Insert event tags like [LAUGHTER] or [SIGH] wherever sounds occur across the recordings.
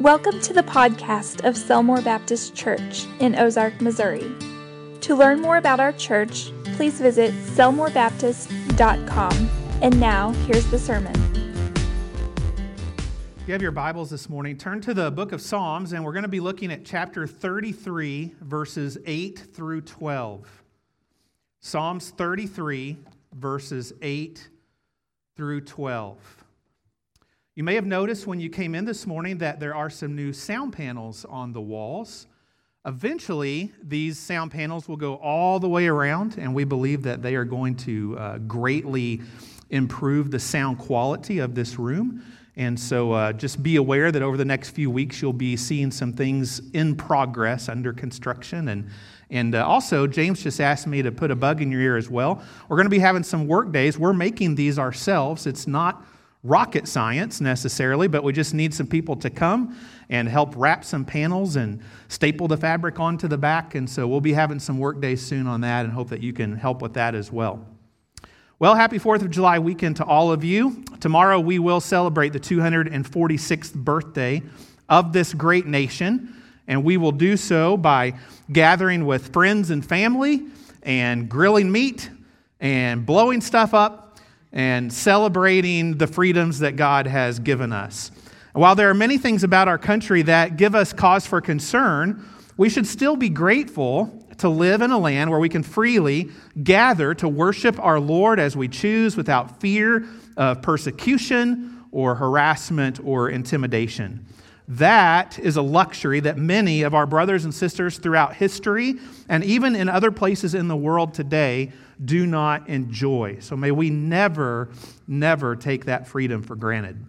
Welcome to the podcast of Selmore Baptist Church in Ozark, Missouri. To learn more about our church, please visit selmorebaptist.com. And now, here's the sermon. If you have your Bibles this morning, turn to the book of Psalms, and we're going to be looking at chapter 33, verses 8 through 12. Psalms 33, verses 8 through 12. You may have noticed when you came in this morning that there are some new sound panels on the walls. Eventually, these sound panels will go all the way around, and we believe that they are going to uh, greatly improve the sound quality of this room. And so uh, just be aware that over the next few weeks, you'll be seeing some things in progress under construction. And, and uh, also, James just asked me to put a bug in your ear as well. We're going to be having some work days. We're making these ourselves. It's not rocket science necessarily, but we just need some people to come and help wrap some panels and staple the fabric onto the back. And so we'll be having some work days soon on that and hope that you can help with that as well. Well, happy 4th of July weekend to all of you. Tomorrow we will celebrate the 246th birthday of this great nation, and we will do so by gathering with friends and family and grilling meat and blowing stuff up and celebrating the freedoms that God has given us. While there are many things about our country that give us cause for concern, we should still be grateful to live in a land where we can freely gather to worship our Lord as we choose without fear of persecution or harassment or intimidation. That is a luxury that many of our brothers and sisters throughout history and even in other places in the world today do not enjoy. So may we never, never take that freedom for granted.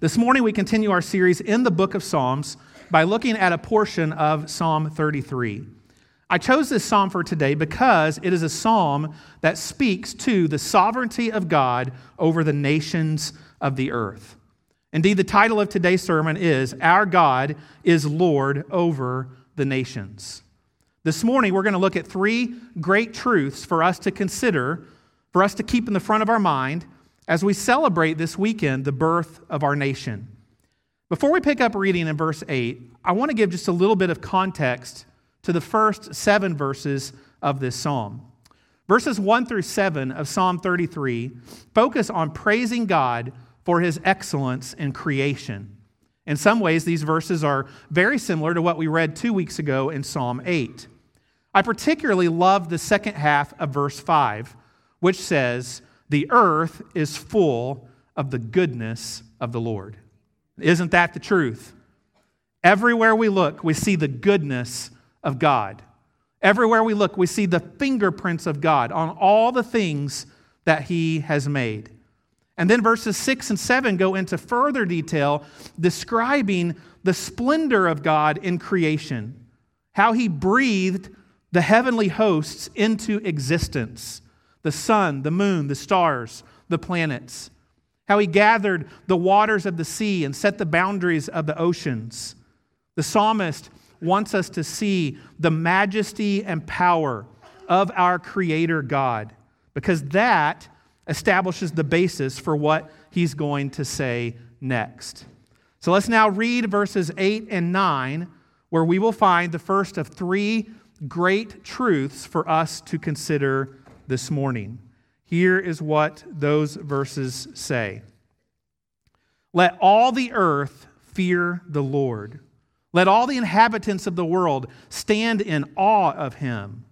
This morning, we continue our series in the book of Psalms by looking at a portion of Psalm 33. I chose this psalm for today because it is a psalm that speaks to the sovereignty of God over the nations of the earth. Indeed, the title of today's sermon is Our God is Lord over the Nations. This morning, we're going to look at three great truths for us to consider, for us to keep in the front of our mind as we celebrate this weekend the birth of our nation. Before we pick up reading in verse 8, I want to give just a little bit of context to the first seven verses of this psalm. Verses 1 through 7 of Psalm 33 focus on praising God for his excellence in creation. In some ways, these verses are very similar to what we read two weeks ago in Psalm 8. I particularly love the second half of verse 5, which says, The earth is full of the goodness of the Lord. Isn't that the truth? Everywhere we look, we see the goodness of God. Everywhere we look, we see the fingerprints of God on all the things that He has made. And then verses 6 and 7 go into further detail describing the splendor of God in creation, how He breathed the heavenly hosts into existence the sun, the moon, the stars, the planets. How he gathered the waters of the sea and set the boundaries of the oceans. The psalmist wants us to see the majesty and power of our Creator God because that establishes the basis for what he's going to say next. So let's now read verses 8 and 9, where we will find the first of three great truths for us to consider this morning. Here is what those verses say Let all the earth fear the Lord. Let all the inhabitants of the world stand in awe of him.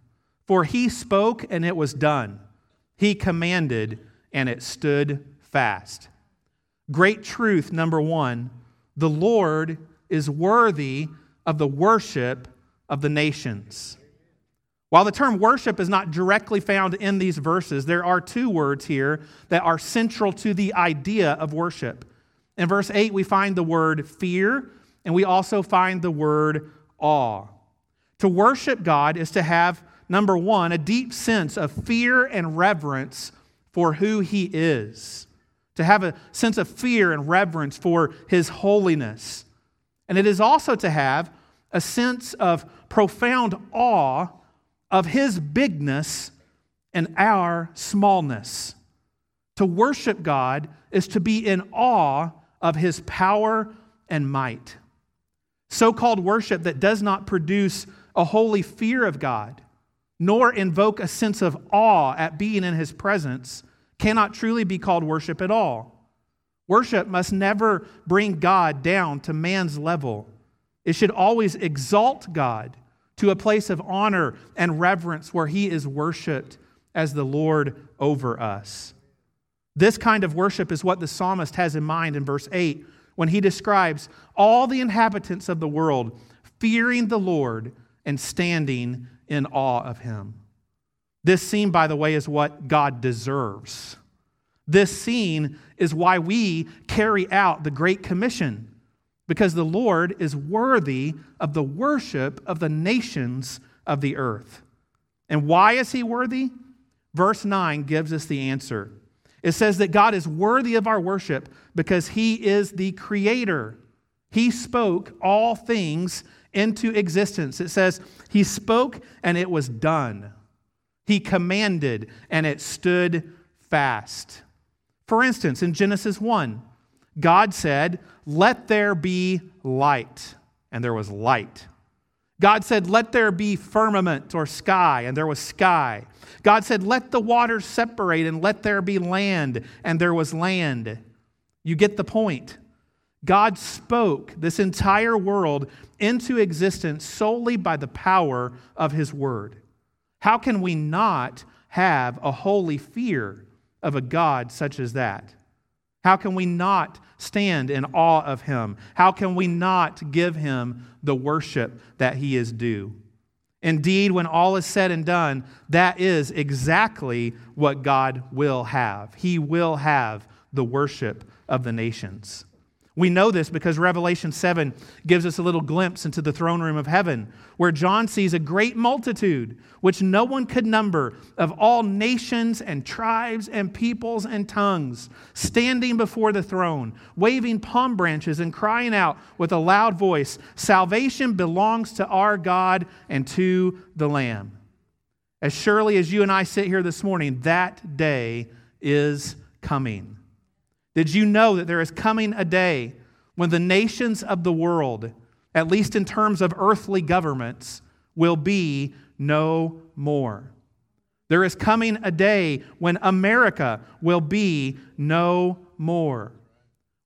For he spoke and it was done. He commanded and it stood fast. Great truth number one the Lord is worthy of the worship of the nations. While the term worship is not directly found in these verses, there are two words here that are central to the idea of worship. In verse 8, we find the word fear, and we also find the word awe. To worship God is to have, number one, a deep sense of fear and reverence for who He is, to have a sense of fear and reverence for His holiness. And it is also to have a sense of profound awe of his bigness and our smallness. To worship God is to be in awe of his power and might. So called worship that does not produce a holy fear of God, nor invoke a sense of awe at being in his presence, cannot truly be called worship at all. Worship must never bring God down to man's level. It should always exalt God to a place of honor and reverence where he is worshiped as the Lord over us. This kind of worship is what the psalmist has in mind in verse 8 when he describes all the inhabitants of the world fearing the Lord and standing in awe of him. This scene, by the way, is what God deserves. This scene is why we carry out the Great Commission, because the Lord is worthy of the worship of the nations of the earth. And why is he worthy? Verse 9 gives us the answer. It says that God is worthy of our worship because he is the creator. He spoke all things into existence. It says, He spoke and it was done. He commanded and it stood fast. For instance, in Genesis 1, God said, Let there be light, and there was light. God said, Let there be firmament or sky, and there was sky. God said, Let the waters separate, and let there be land, and there was land. You get the point. God spoke this entire world into existence solely by the power of His Word. How can we not have a holy fear of a God such as that? How can we not stand in awe of Him? How can we not give Him the worship that He is due? Indeed, when all is said and done, that is exactly what God will have. He will have the worship of the nations. We know this because Revelation 7 gives us a little glimpse into the throne room of heaven, where John sees a great multitude, which no one could number, of all nations and tribes and peoples and tongues, standing before the throne, waving palm branches and crying out with a loud voice Salvation belongs to our God and to the Lamb. As surely as you and I sit here this morning, that day is coming. Did you know that there is coming a day when the nations of the world, at least in terms of earthly governments, will be no more? There is coming a day when America will be no more.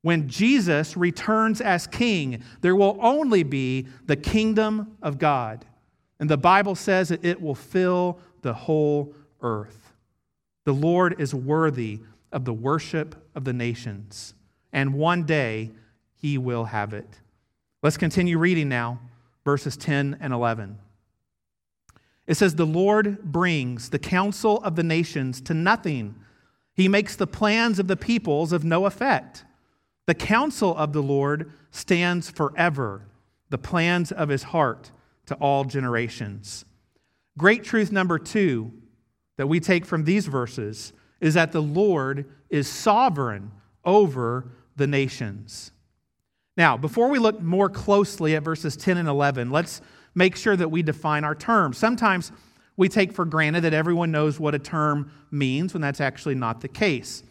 When Jesus returns as king, there will only be the kingdom of God. And the Bible says that it will fill the whole earth. The Lord is worthy of the worship of the nations. And one day he will have it. Let's continue reading now, verses 10 and 11. It says, The Lord brings the counsel of the nations to nothing. He makes the plans of the peoples of no effect. The counsel of the Lord stands forever, the plans of his heart to all generations. Great truth number two that we take from these verses is that the Lord is sovereign over the nations. Now, before we look more closely at verses 10 and 11, let's make sure that we define our terms. Sometimes we take for granted that everyone knows what a term means when that's actually not the case.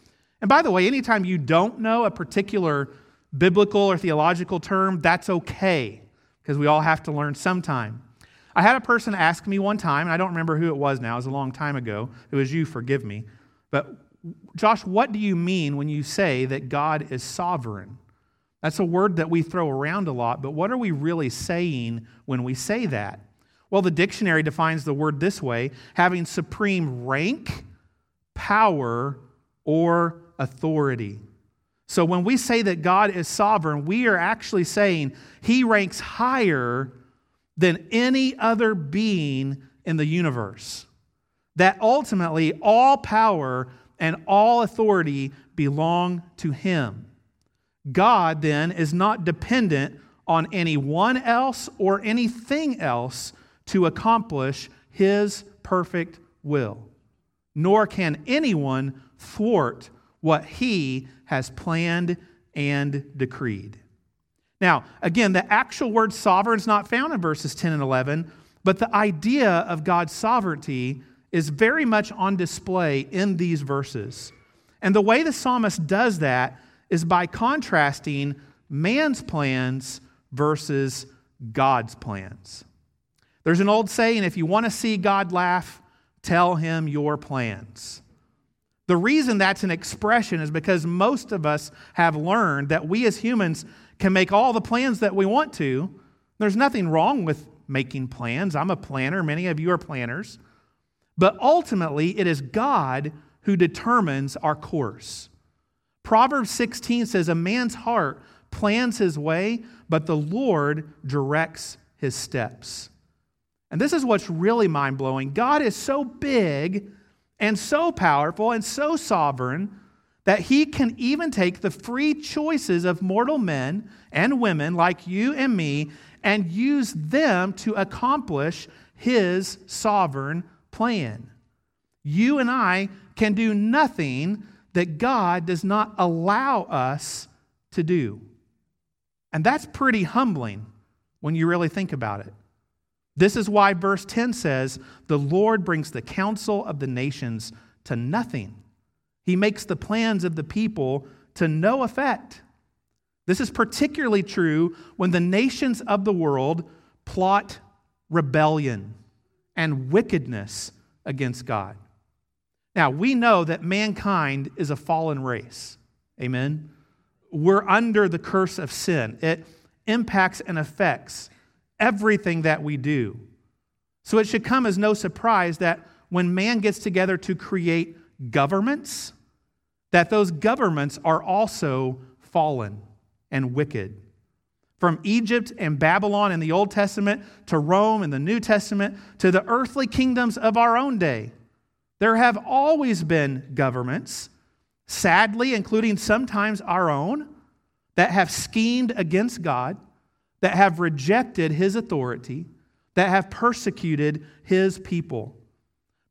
And by the way, anytime you don't know a particular biblical or theological term, that's okay, because we all have to learn sometime. I had a person ask me one time, and I don't remember who it was now, it was a long time ago. It was you, forgive me. But, Josh, what do you mean when you say that God is sovereign? That's a word that we throw around a lot, but what are we really saying when we say that? Well, the dictionary defines the word this way having supreme rank, power, or authority. So when we say that God is sovereign, we are actually saying he ranks higher than any other being in the universe that ultimately all power and all authority belong to him. God then is not dependent on anyone else or anything else to accomplish his perfect will, nor can anyone thwart what he has planned and decreed. Now, again, the actual word sovereign is not found in verses 10 and 11, but the idea of God's sovereignty is very much on display in these verses. And the way the psalmist does that is by contrasting man's plans versus God's plans. There's an old saying if you want to see God laugh, tell him your plans. The reason that's an expression is because most of us have learned that we as humans can make all the plans that we want to. There's nothing wrong with making plans. I'm a planner, many of you are planners. But ultimately, it is God who determines our course. Proverbs 16 says, A man's heart plans his way, but the Lord directs his steps. And this is what's really mind blowing. God is so big and so powerful and so sovereign that he can even take the free choices of mortal men and women like you and me and use them to accomplish his sovereign plan. You and I can do nothing that God does not allow us to do. And that's pretty humbling when you really think about it. This is why verse 10 says, The Lord brings the counsel of the nations to nothing. He makes the plans of the people to no effect. This is particularly true when the nations of the world plot rebellion and wickedness against God. Now, we know that mankind is a fallen race. Amen? We're under the curse of sin, it impacts and affects everything that we do. So it should come as no surprise that when man gets together to create governments, that those governments are also fallen and wicked. From Egypt and Babylon in the Old Testament to Rome in the New Testament to the earthly kingdoms of our own day, there have always been governments, sadly, including sometimes our own, that have schemed against God that have rejected his authority, that have persecuted his people.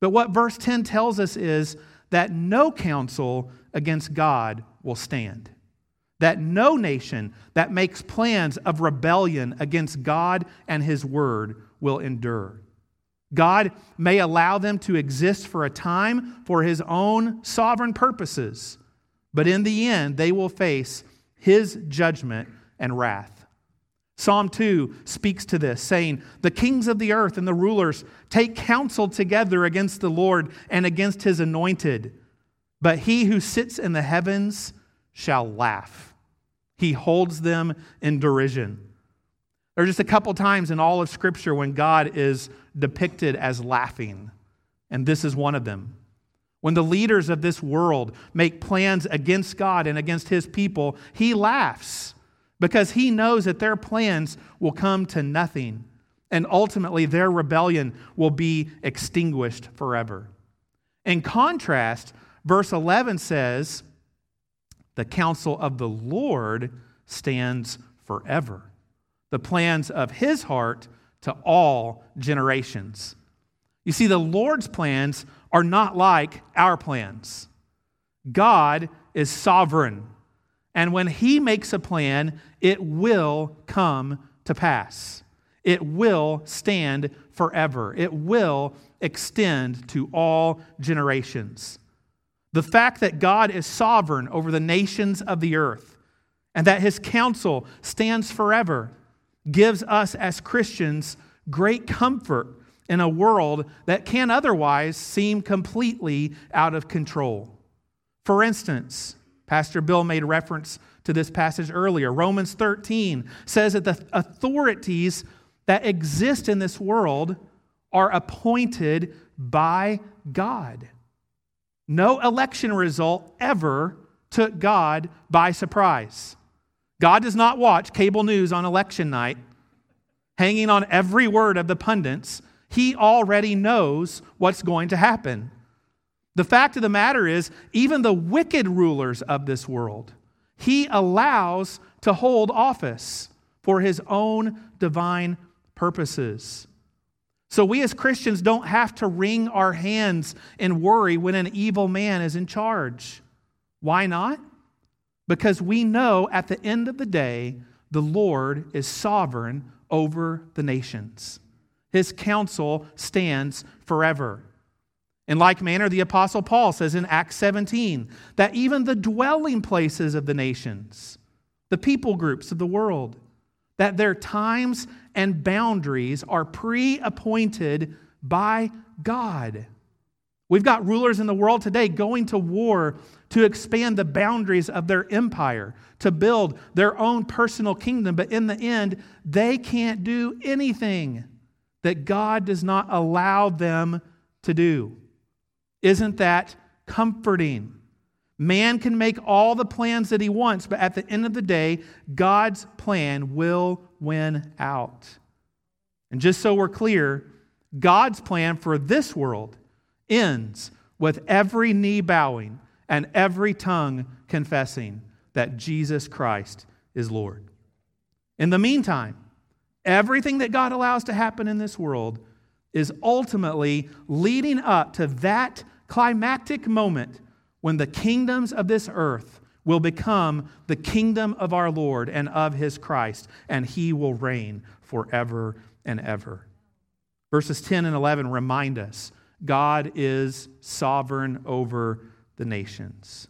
But what verse 10 tells us is that no counsel against God will stand. That no nation that makes plans of rebellion against God and his word will endure. God may allow them to exist for a time for his own sovereign purposes, but in the end, they will face his judgment and wrath. Psalm 2 speaks to this, saying, The kings of the earth and the rulers take counsel together against the Lord and against his anointed. But he who sits in the heavens shall laugh. He holds them in derision. There are just a couple times in all of Scripture when God is depicted as laughing, and this is one of them. When the leaders of this world make plans against God and against his people, he laughs because he knows that their plans will come to nothing and ultimately their rebellion will be extinguished forever. In contrast, verse 11 says, The counsel of the Lord stands forever, the plans of his heart to all generations. You see, the Lord's plans are not like our plans. God is sovereign. And when He makes a plan, it will come to pass. It will stand forever. It will extend to all generations. The fact that God is sovereign over the nations of the earth and that His counsel stands forever gives us as Christians great comfort in a world that can otherwise seem completely out of control. For instance, Pastor Bill made reference to this passage earlier. Romans 13 says that the authorities that exist in this world are appointed by God. No election result ever took God by surprise. God does not watch cable news on election night, hanging on every word of the pundits. He already knows what's going to happen. The fact of the matter is, even the wicked rulers of this world, he allows to hold office for his own divine purposes. So we as Christians don't have to wring our hands and worry when an evil man is in charge. Why not? Because we know at the end of the day, the Lord is sovereign over the nations. His counsel stands forever. In like manner, the Apostle Paul says in Acts 17 that even the dwelling places of the nations the people groups of the world, that their times and boundaries are pre appointed by God. We've got rulers in the world today going to war to expand the boundaries of their empire, to build their own personal kingdom, but in the end, they can't do anything that God does not allow them to do. Isn't that comforting? Man can make all the plans that he wants, but at the end of the day, God's plan will win out. And just so we're clear, God's plan for this world ends with every knee bowing and every tongue confessing that Jesus Christ is Lord. In the meantime, everything that God allows to happen in this world is ultimately leading up to that climactic moment when the kingdoms of this earth will become the kingdom of our Lord and of his Christ, and he will reign forever and ever. Verses 10 and 11 remind us God is sovereign over the nations.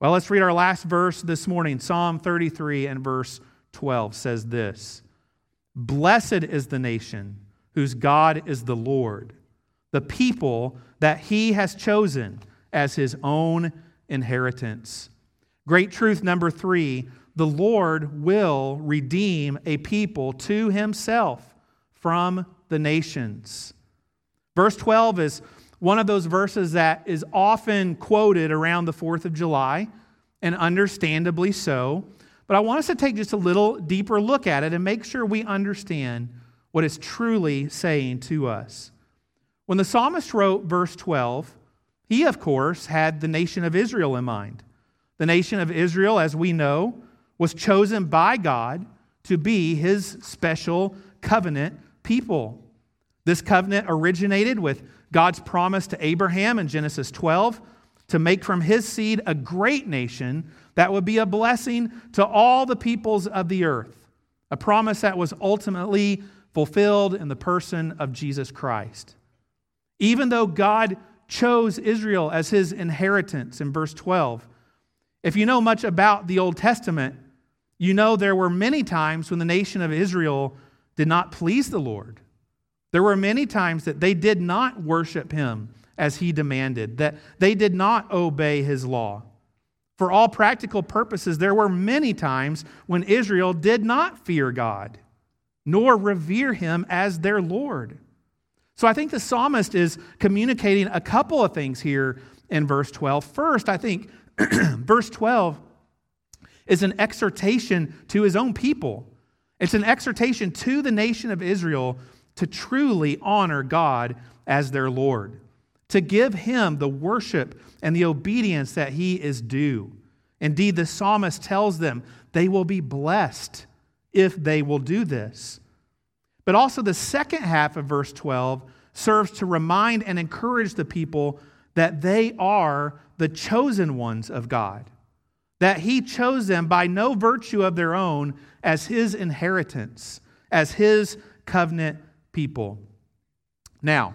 Well, let's read our last verse this morning. Psalm 33 and verse 12 says this Blessed is the nation whose God is the Lord, the people that he has chosen as his own inheritance. Great truth number three the Lord will redeem a people to himself from the nations. Verse 12 is one of those verses that is often quoted around the 4th of July, and understandably so. But I want us to take just a little deeper look at it and make sure we understand what it's truly saying to us. When the psalmist wrote verse 12, he, of course, had the nation of Israel in mind. The nation of Israel, as we know, was chosen by God to be his special covenant people. This covenant originated with God's promise to Abraham in Genesis 12 to make from his seed a great nation that would be a blessing to all the peoples of the earth, a promise that was ultimately fulfilled in the person of Jesus Christ. Even though God chose Israel as his inheritance in verse 12. If you know much about the Old Testament, you know there were many times when the nation of Israel did not please the Lord. There were many times that they did not worship him as he demanded, that they did not obey his law. For all practical purposes, there were many times when Israel did not fear God, nor revere him as their Lord. So I think the psalmist is communicating a couple of things here in verse 12. First, I think [CLEARS THROAT] verse 12 is an exhortation to his own people. It's an exhortation to the nation of Israel to truly honor God as their Lord, to give him the worship and the obedience that he is due. Indeed, the psalmist tells them they will be blessed if they will do this. But also, the second half of verse 12 serves to remind and encourage the people that they are the chosen ones of God, that He chose them by no virtue of their own as His inheritance, as His covenant people. Now,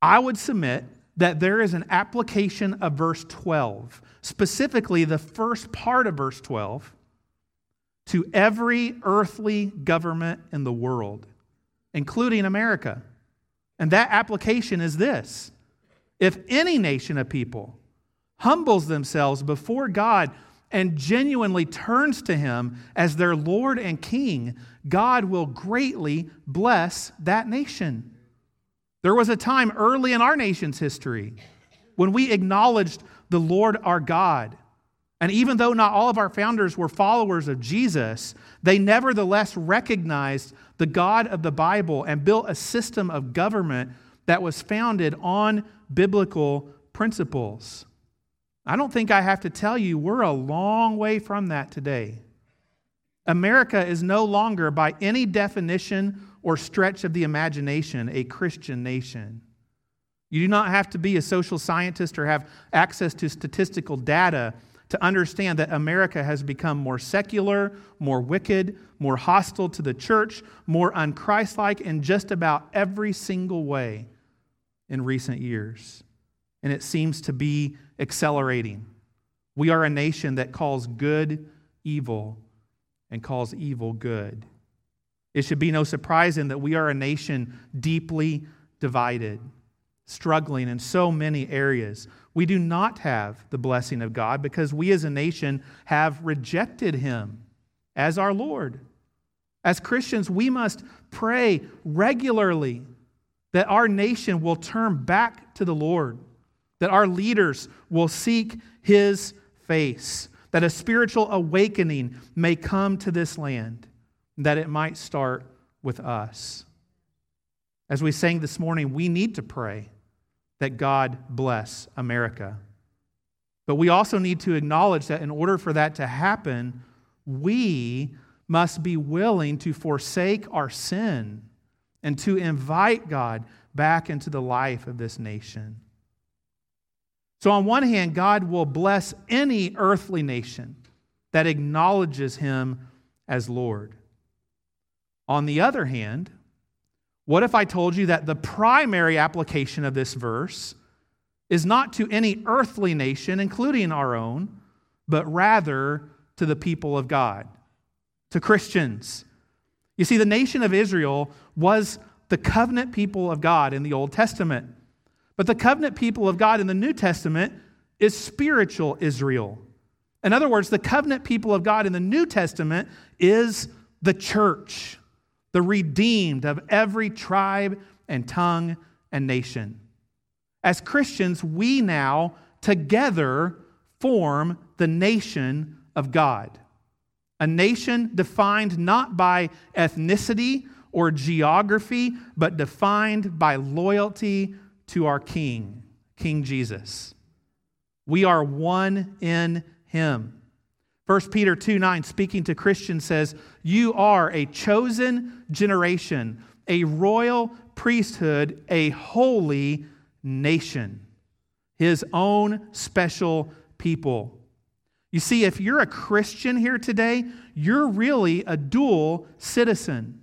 I would submit that there is an application of verse 12, specifically the first part of verse 12 to every earthly government in the world, including America. And that application is this if any nation of people humbles themselves before God and genuinely turns to Him as their Lord and King, God will greatly bless that nation. There was a time early in our nation's history when we acknowledged the Lord our God and even though not all of our founders were followers of Jesus, they nevertheless recognized the God of the Bible and built a system of government that was founded on biblical principles. I don't think I have to tell you, we're a long way from that today. America is no longer, by any definition or stretch of the imagination, a Christian nation. You do not have to be a social scientist or have access to statistical data to understand that America has become more secular, more wicked, more hostile to the church, more unchristlike in just about every single way in recent years. And it seems to be accelerating. We are a nation that calls good evil and calls evil good. It should be no surprise then that we are a nation deeply divided, struggling in so many areas. We do not have the blessing of God because we as a nation have rejected Him as our Lord. As Christians, we must pray regularly that our nation will turn back to the Lord, that our leaders will seek His face, that a spiritual awakening may come to this land, that it might start with us. As we sang this morning, we need to pray that God bless America. But we also need to acknowledge that in order for that to happen, we must be willing to forsake our sin and to invite God back into the life of this nation. So, on one hand, God will bless any earthly nation that acknowledges him as Lord. On the other hand, what if I told you that the primary application of this verse is not to any earthly nation, including our own, but rather to the people of God, to Christians? You see, the nation of Israel was the covenant people of God in the Old Testament. But the covenant people of God in the New Testament is spiritual Israel. In other words, the covenant people of God in the New Testament is the church, the redeemed of every tribe and tongue and nation. As Christians, we now together form the nation of God. A nation defined not by ethnicity or geography, but defined by loyalty to our King, King Jesus. We are one in him. 1 Peter 2 9, speaking to Christians, says, You are a chosen generation, a royal priesthood, a holy nation, his own special people. You see, if you're a Christian here today, you're really a dual citizen.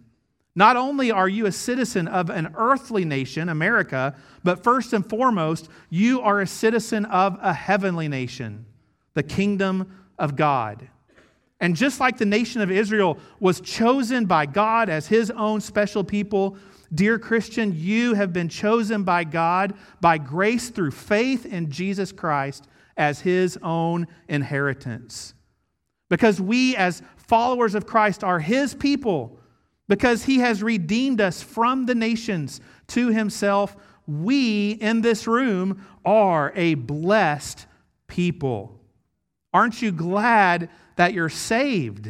Not only are you a citizen of an earthly nation, America, but first and foremost, you are a citizen of a heavenly nation, the kingdom of God. And just like the nation of Israel was chosen by God as his own special people, dear Christian, you have been chosen by God by grace through faith in Jesus Christ as his own inheritance. Because we, as followers of Christ, are his people because he has redeemed us from the nations to himself. We in this room are a blessed people. Aren't you glad that you're saved?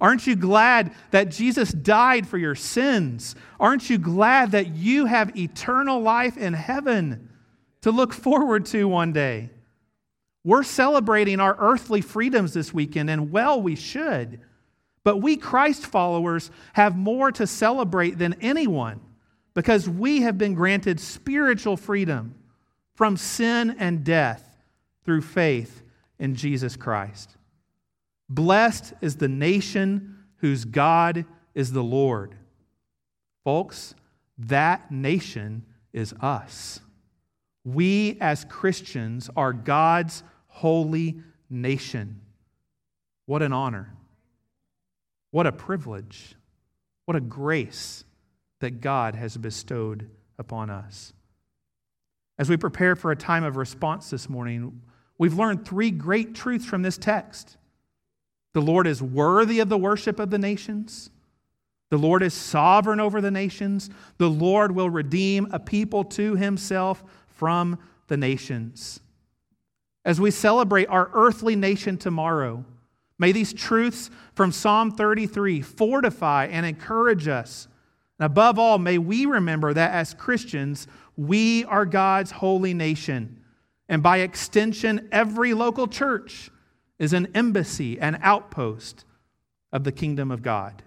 Aren't you glad that Jesus died for your sins? Aren't you glad that you have eternal life in heaven to look forward to one day? We're celebrating our earthly freedoms this weekend, and well, we should. But we Christ followers have more to celebrate than anyone because we have been granted spiritual freedom from sin and death through faith in Jesus Christ. Blessed is the nation whose God is the Lord. Folks, that nation is us. We as Christians are God's holy nation. What an honor. What a privilege. What a grace that God has bestowed upon us. As we prepare for a time of response this morning, we've learned three great truths from this text. The Lord is worthy of the worship of the nations. The Lord is sovereign over the nations. The Lord will redeem a people to himself from the nations. As we celebrate our earthly nation tomorrow, May these truths from Psalm 33 fortify and encourage us. And above all, may we remember that as Christians, we are God's holy nation. And by extension, every local church is an embassy, an outpost of the kingdom of God.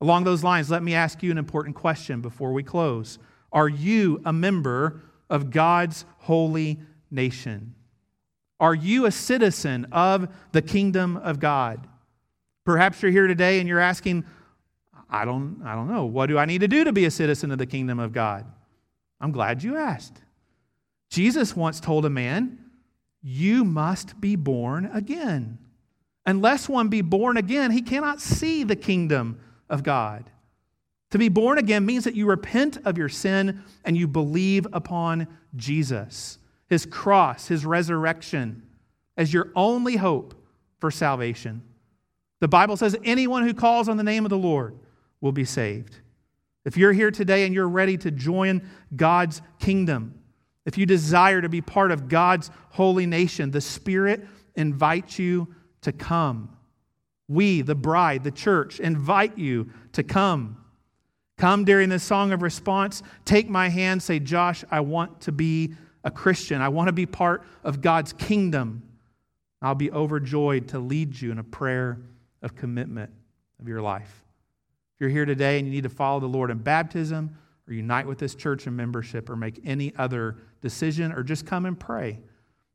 Along those lines, let me ask you an important question before we close. Are you a member of God's holy nation? Are you a citizen of the kingdom of God? Perhaps you're here today and you're asking, I don't, I don't know, what do I need to do to be a citizen of the kingdom of God? I'm glad you asked. Jesus once told a man, You must be born again. Unless one be born again, he cannot see the kingdom of God. To be born again means that you repent of your sin and you believe upon Jesus, his cross, his resurrection, as your only hope for salvation. The Bible says anyone who calls on the name of the Lord will be saved. If you're here today and you're ready to join God's kingdom, if you desire to be part of God's holy nation, the Spirit invites you to come. We, the bride, the church, invite you to come. Come during this song of response, take my hand, say, Josh, I want to be a Christian. I want to be part of God's kingdom. I'll be overjoyed to lead you in a prayer of commitment of your life. If you're here today and you need to follow the Lord in baptism, or unite with this church in membership, or make any other decision, or just come and pray,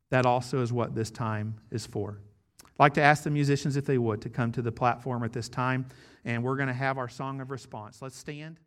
that also is what this time is for. I'd like to ask the musicians if they would to come to the platform at this time, and we're going to have our song of response. Let's stand.